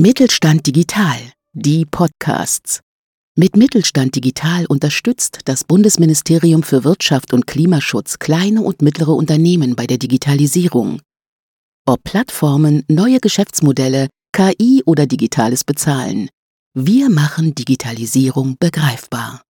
Mittelstand Digital, die Podcasts. Mit Mittelstand Digital unterstützt das Bundesministerium für Wirtschaft und Klimaschutz kleine und mittlere Unternehmen bei der Digitalisierung. Ob Plattformen, neue Geschäftsmodelle, KI oder digitales Bezahlen. Wir machen Digitalisierung begreifbar.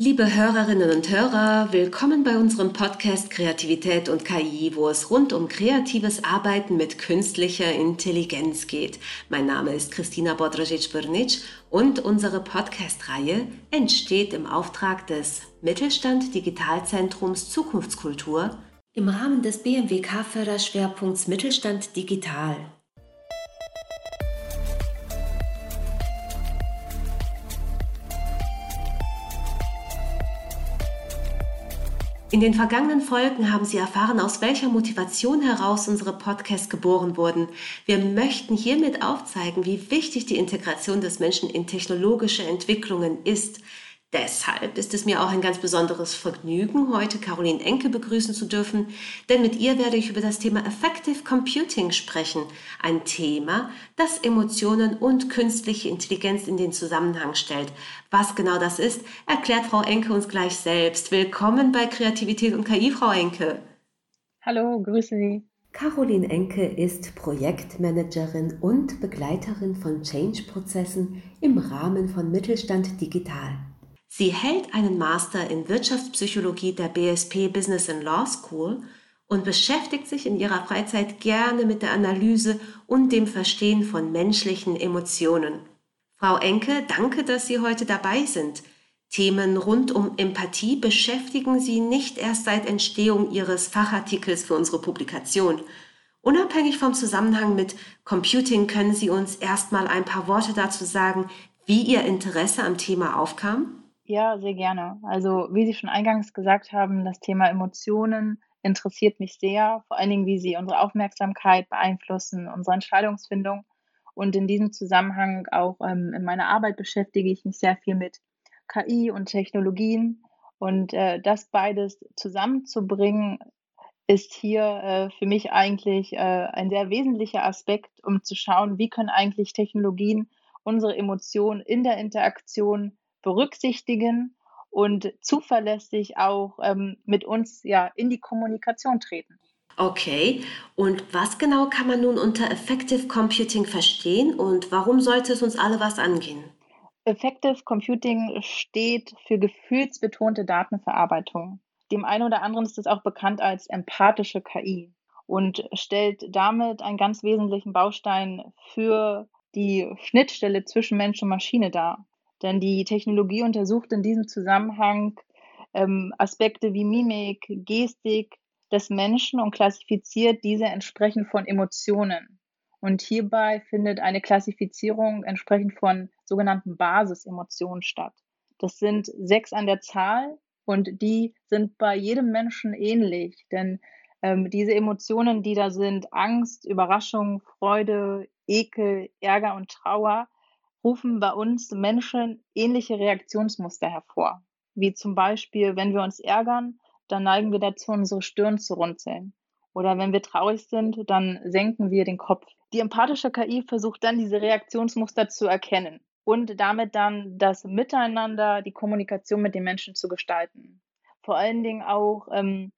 Liebe Hörerinnen und Hörer, willkommen bei unserem Podcast Kreativität und KI, wo es rund um kreatives Arbeiten mit künstlicher Intelligenz geht. Mein Name ist Christina Bodrajic-Brnic und unsere Podcast-Reihe entsteht im Auftrag des Mittelstand Digitalzentrums Zukunftskultur im Rahmen des BMWK-Förderschwerpunkts Mittelstand Digital. In den vergangenen Folgen haben Sie erfahren, aus welcher Motivation heraus unsere Podcasts geboren wurden. Wir möchten hiermit aufzeigen, wie wichtig die Integration des Menschen in technologische Entwicklungen ist. Deshalb ist es mir auch ein ganz besonderes Vergnügen, heute Caroline Enke begrüßen zu dürfen, denn mit ihr werde ich über das Thema Effective Computing sprechen, ein Thema, das Emotionen und künstliche Intelligenz in den Zusammenhang stellt. Was genau das ist, erklärt Frau Enke uns gleich selbst. Willkommen bei Kreativität und KI, Frau Enke. Hallo, grüße Sie. Caroline Enke ist Projektmanagerin und Begleiterin von Change-Prozessen im Rahmen von Mittelstand Digital. Sie hält einen Master in Wirtschaftspsychologie der BSP Business and Law School und beschäftigt sich in ihrer Freizeit gerne mit der Analyse und dem Verstehen von menschlichen Emotionen. Frau Enke, danke, dass Sie heute dabei sind. Themen rund um Empathie beschäftigen Sie nicht erst seit Entstehung Ihres Fachartikels für unsere Publikation. Unabhängig vom Zusammenhang mit Computing können Sie uns erstmal ein paar Worte dazu sagen, wie Ihr Interesse am Thema aufkam? Ja, sehr gerne. Also, wie Sie schon eingangs gesagt haben, das Thema Emotionen interessiert mich sehr, vor allen Dingen, wie sie unsere Aufmerksamkeit beeinflussen, unsere Entscheidungsfindung. Und in diesem Zusammenhang auch ähm, in meiner Arbeit beschäftige ich mich sehr viel mit KI und Technologien. Und äh, das beides zusammenzubringen, ist hier äh, für mich eigentlich äh, ein sehr wesentlicher Aspekt, um zu schauen, wie können eigentlich Technologien unsere Emotionen in der Interaktion berücksichtigen und zuverlässig auch ähm, mit uns ja in die Kommunikation treten. Okay, und was genau kann man nun unter Effective Computing verstehen und warum sollte es uns alle was angehen? Effective Computing steht für gefühlsbetonte Datenverarbeitung. Dem einen oder anderen ist es auch bekannt als empathische KI und stellt damit einen ganz wesentlichen Baustein für die Schnittstelle zwischen Mensch und Maschine dar. Denn die Technologie untersucht in diesem Zusammenhang ähm, Aspekte wie Mimik, Gestik des Menschen und klassifiziert diese entsprechend von Emotionen. Und hierbei findet eine Klassifizierung entsprechend von sogenannten Basisemotionen statt. Das sind sechs an der Zahl und die sind bei jedem Menschen ähnlich, denn ähm, diese Emotionen, die da sind, Angst, Überraschung, Freude, Ekel, Ärger und Trauer, rufen bei uns Menschen ähnliche Reaktionsmuster hervor. Wie zum Beispiel, wenn wir uns ärgern, dann neigen wir dazu, unsere Stirn zu runzeln. Oder wenn wir traurig sind, dann senken wir den Kopf. Die empathische KI versucht dann, diese Reaktionsmuster zu erkennen und damit dann das Miteinander, die Kommunikation mit den Menschen zu gestalten. Vor allen Dingen auch ähm,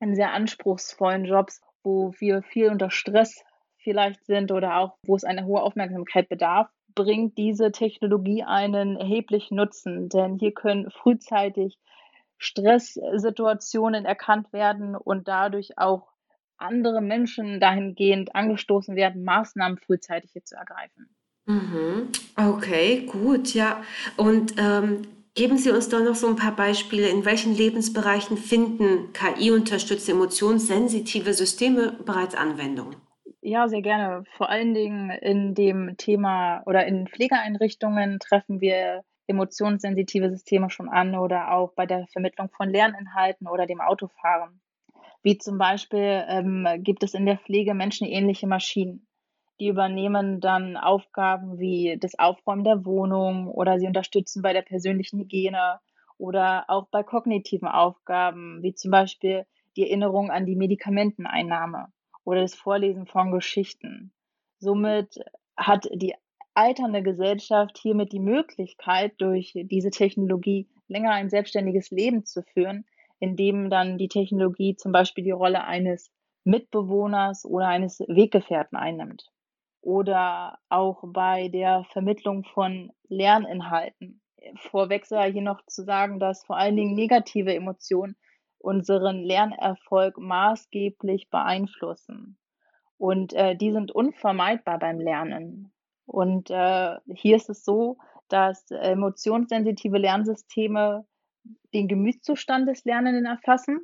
in sehr anspruchsvollen Jobs, wo wir viel unter Stress vielleicht sind oder auch, wo es eine hohe Aufmerksamkeit bedarf, bringt diese Technologie einen erheblichen Nutzen, denn hier können frühzeitig Stresssituationen erkannt werden und dadurch auch andere Menschen dahingehend angestoßen werden, Maßnahmen frühzeitig hier zu ergreifen. Mhm. Okay, gut, ja. Und ähm, geben Sie uns doch noch so ein paar Beispiele, in welchen Lebensbereichen finden KI-unterstützte emotionssensitive Systeme bereits Anwendung? Ja, sehr gerne. Vor allen Dingen in dem Thema oder in Pflegeeinrichtungen treffen wir emotionssensitive Systeme schon an oder auch bei der Vermittlung von Lerninhalten oder dem Autofahren. Wie zum Beispiel ähm, gibt es in der Pflege menschenähnliche Maschinen. Die übernehmen dann Aufgaben wie das Aufräumen der Wohnung oder sie unterstützen bei der persönlichen Hygiene oder auch bei kognitiven Aufgaben, wie zum Beispiel die Erinnerung an die Medikamenteneinnahme oder das Vorlesen von Geschichten. Somit hat die alternde Gesellschaft hiermit die Möglichkeit, durch diese Technologie länger ein selbstständiges Leben zu führen, indem dann die Technologie zum Beispiel die Rolle eines Mitbewohners oder eines Weggefährten einnimmt. Oder auch bei der Vermittlung von Lerninhalten. Vorweg sei hier noch zu sagen, dass vor allen Dingen negative Emotionen unseren Lernerfolg maßgeblich beeinflussen. Und äh, die sind unvermeidbar beim Lernen. Und äh, hier ist es so, dass emotionssensitive Lernsysteme den Gemütszustand des Lernenden erfassen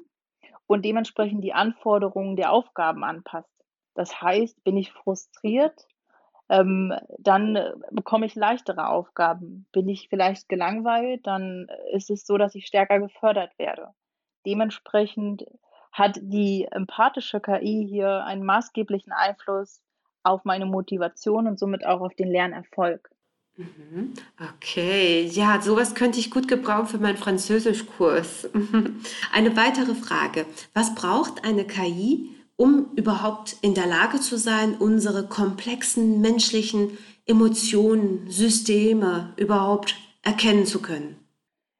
und dementsprechend die Anforderungen der Aufgaben anpasst. Das heißt, bin ich frustriert, ähm, dann bekomme ich leichtere Aufgaben. Bin ich vielleicht gelangweilt, dann ist es so, dass ich stärker gefördert werde. Dementsprechend hat die empathische KI hier einen maßgeblichen Einfluss auf meine Motivation und somit auch auf den Lernerfolg. Mhm. Okay, ja, sowas könnte ich gut gebrauchen für meinen Französischkurs. Eine weitere Frage. Was braucht eine KI, um überhaupt in der Lage zu sein, unsere komplexen menschlichen Emotionen, Systeme überhaupt erkennen zu können?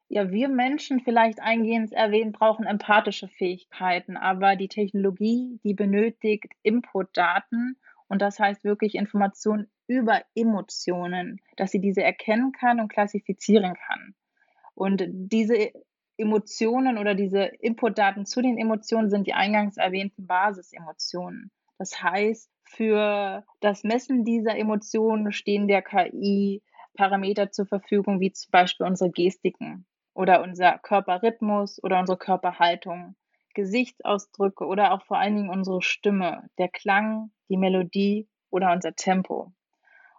Ja, wir Menschen vielleicht eingehend erwähnt, brauchen empathische Fähigkeiten, aber die Technologie, die benötigt Inputdaten und das heißt wirklich Informationen über Emotionen, dass sie diese erkennen kann und klassifizieren kann. Und diese Emotionen oder diese Inputdaten zu den Emotionen sind die eingangs erwähnten Basisemotionen. Das heißt, für das Messen dieser Emotionen stehen der KI Parameter zur Verfügung, wie zum Beispiel unsere Gestiken oder unser Körperrhythmus oder unsere Körperhaltung, Gesichtsausdrücke oder auch vor allen Dingen unsere Stimme, der Klang, die Melodie oder unser Tempo.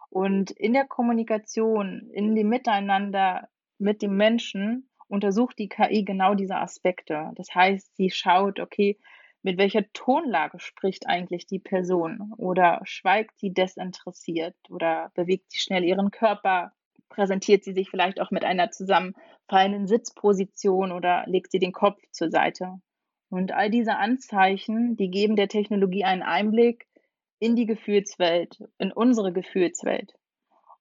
Und in der Kommunikation, in dem Miteinander mit dem Menschen untersucht die KI genau diese Aspekte. Das heißt, sie schaut, okay, mit welcher Tonlage spricht eigentlich die Person oder schweigt sie desinteressiert oder bewegt sie schnell ihren Körper, präsentiert sie sich vielleicht auch mit einer zusammenfallenden Sitzposition oder legt sie den Kopf zur Seite. Und all diese Anzeichen, die geben der Technologie einen Einblick in die Gefühlswelt, in unsere Gefühlswelt.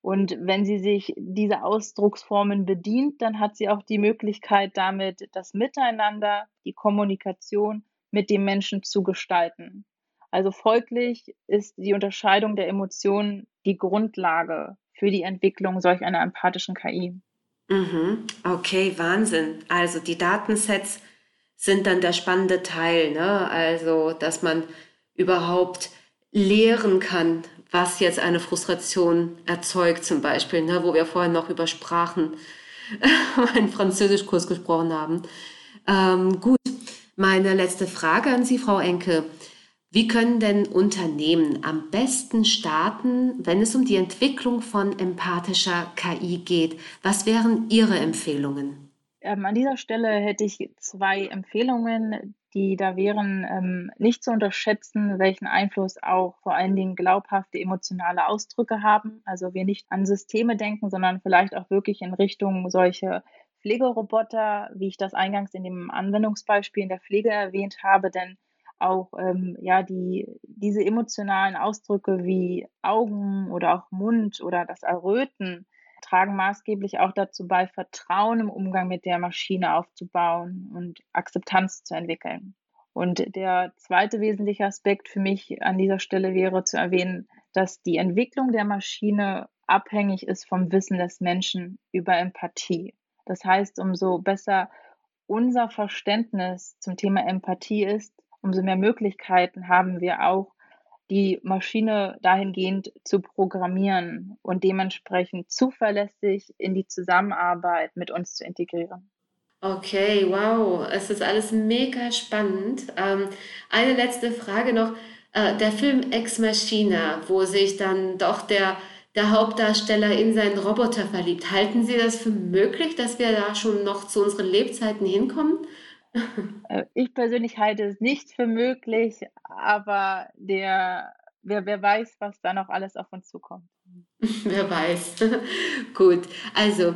Und wenn sie sich dieser Ausdrucksformen bedient, dann hat sie auch die Möglichkeit, damit das Miteinander, die Kommunikation mit dem Menschen zu gestalten. Also folglich ist die Unterscheidung der Emotionen die Grundlage für die Entwicklung solch einer empathischen KI. Mhm. Okay, Wahnsinn. Also die Datensets sind dann der spannende Teil, ne? Also, dass man überhaupt lehren kann, was jetzt eine Frustration erzeugt, zum Beispiel, ne, wo wir vorhin noch über Sprachen, einen Französischkurs gesprochen haben. Ähm, gut, meine letzte Frage an Sie, Frau Enke. Wie können denn Unternehmen am besten starten, wenn es um die Entwicklung von empathischer KI geht? Was wären Ihre Empfehlungen? Ähm, an dieser Stelle hätte ich zwei Empfehlungen, die da wären, ähm, nicht zu unterschätzen, welchen Einfluss auch vor allen Dingen glaubhafte emotionale Ausdrücke haben. Also wir nicht an Systeme denken, sondern vielleicht auch wirklich in Richtung solche Pflegeroboter, wie ich das eingangs in dem Anwendungsbeispiel in der Pflege erwähnt habe, denn auch ähm, ja die diese emotionalen Ausdrücke wie Augen oder auch Mund oder das Erröten tragen maßgeblich auch dazu bei, Vertrauen im Umgang mit der Maschine aufzubauen und Akzeptanz zu entwickeln. Und der zweite wesentliche Aspekt für mich an dieser Stelle wäre zu erwähnen, dass die Entwicklung der Maschine abhängig ist vom Wissen des Menschen über Empathie. Das heißt, umso besser unser Verständnis zum Thema Empathie ist, umso mehr Möglichkeiten haben wir auch, die Maschine dahingehend zu programmieren und dementsprechend zuverlässig in die Zusammenarbeit mit uns zu integrieren. Okay, wow, es ist alles mega spannend. Ähm, eine letzte Frage noch. Äh, der Film Ex Machina, wo sich dann doch der, der Hauptdarsteller in seinen Roboter verliebt. Halten Sie das für möglich, dass wir da schon noch zu unseren Lebzeiten hinkommen? Äh, ich persönlich halte es nicht für möglich, aber der, wer, wer weiß, was da noch alles auf uns zukommt. wer weiß. Gut, also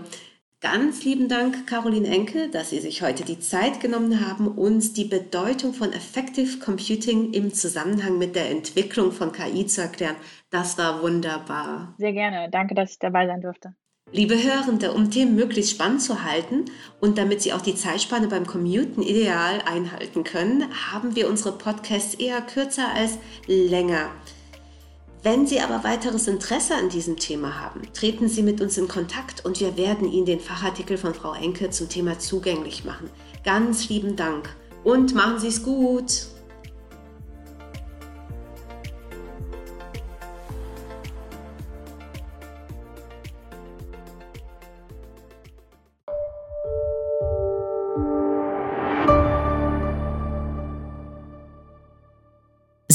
Ganz lieben Dank, Caroline Enke, dass Sie sich heute die Zeit genommen haben, uns die Bedeutung von Effective Computing im Zusammenhang mit der Entwicklung von KI zu erklären. Das war wunderbar. Sehr gerne. Danke, dass ich dabei sein durfte. Liebe Hörende, um Themen möglichst spannend zu halten und damit Sie auch die Zeitspanne beim Commuten ideal einhalten können, haben wir unsere Podcasts eher kürzer als länger. Wenn Sie aber weiteres Interesse an diesem Thema haben, treten Sie mit uns in Kontakt und wir werden Ihnen den Fachartikel von Frau Enke zum Thema zugänglich machen. Ganz lieben Dank und machen Sie es gut!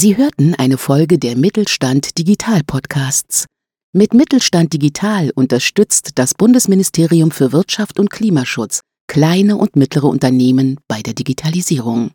Sie hörten eine Folge der Mittelstand Digital Podcasts. Mit Mittelstand Digital unterstützt das Bundesministerium für Wirtschaft und Klimaschutz kleine und mittlere Unternehmen bei der Digitalisierung.